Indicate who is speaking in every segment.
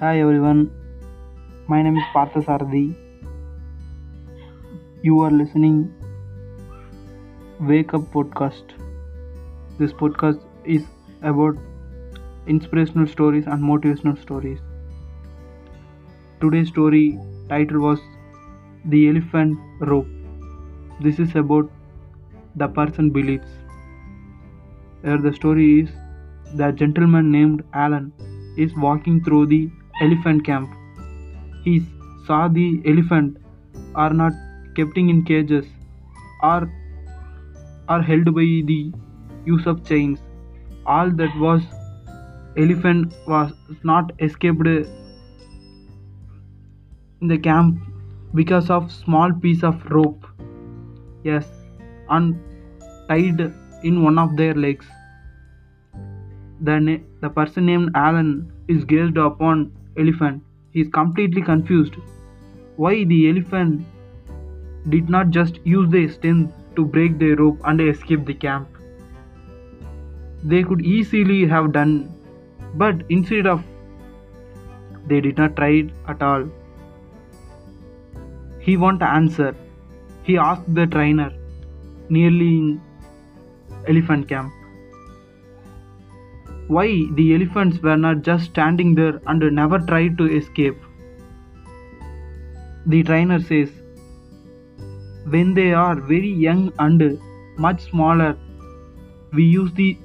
Speaker 1: Hi everyone, my name is Partha Sarthi. You are listening Wake Up Podcast. This podcast is about inspirational stories and motivational stories. Today's story title was The Elephant Rope. This is about the person beliefs. Here the story is the gentleman named Alan is walking through the elephant camp. He saw the elephant are not kept in cages or are held by the use of chains. All that was elephant was not escaped in the camp because of small piece of rope. Yes, and tied in one of their legs. The, the person named Alan is gazed upon elephant. He is completely confused. Why the elephant did not just use their strength to break the rope and escape the camp? They could easily have done, but instead of they did not try it at all. He want answer. He asked the trainer nearly in elephant camp why the elephants were not just standing there and never tried to escape. The trainer says, when they are very young and much smaller, we use the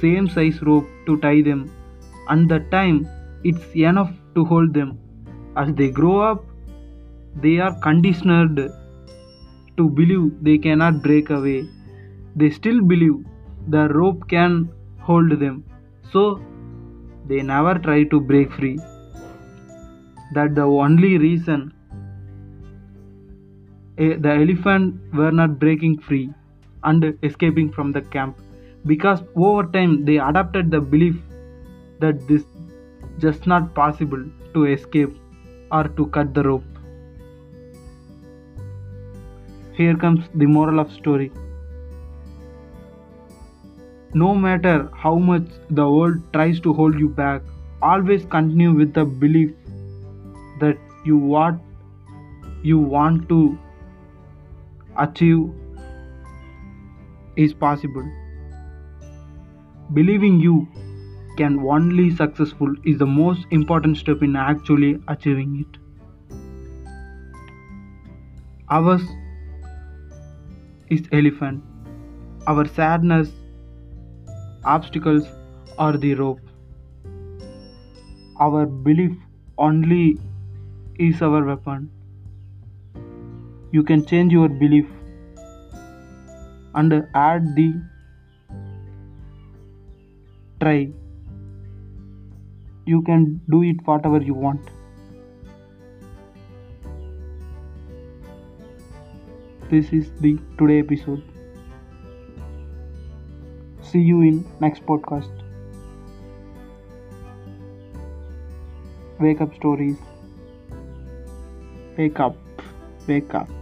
Speaker 1: same size rope to tie them, and that time it's enough to hold them. As they grow up, they are conditioned to believe they cannot break away. They still believe the rope can hold them so they never try to break free. That the only reason the elephant were not breaking free and escaping from the camp. Because over time they adopted the belief that this just not possible to escape or to cut the rope. Here comes the moral of story no matter how much the world tries to hold you back, always continue with the belief that you what you want to achieve is possible. Believing you can only successful is the most important step in actually achieving it. Ours is elephant. Our sadness obstacles or the rope. Our belief only is our weapon. You can change your belief and add the try. You can do it whatever you want. This is the today episode. See you in next podcast. Wake up stories. Wake up. Wake up.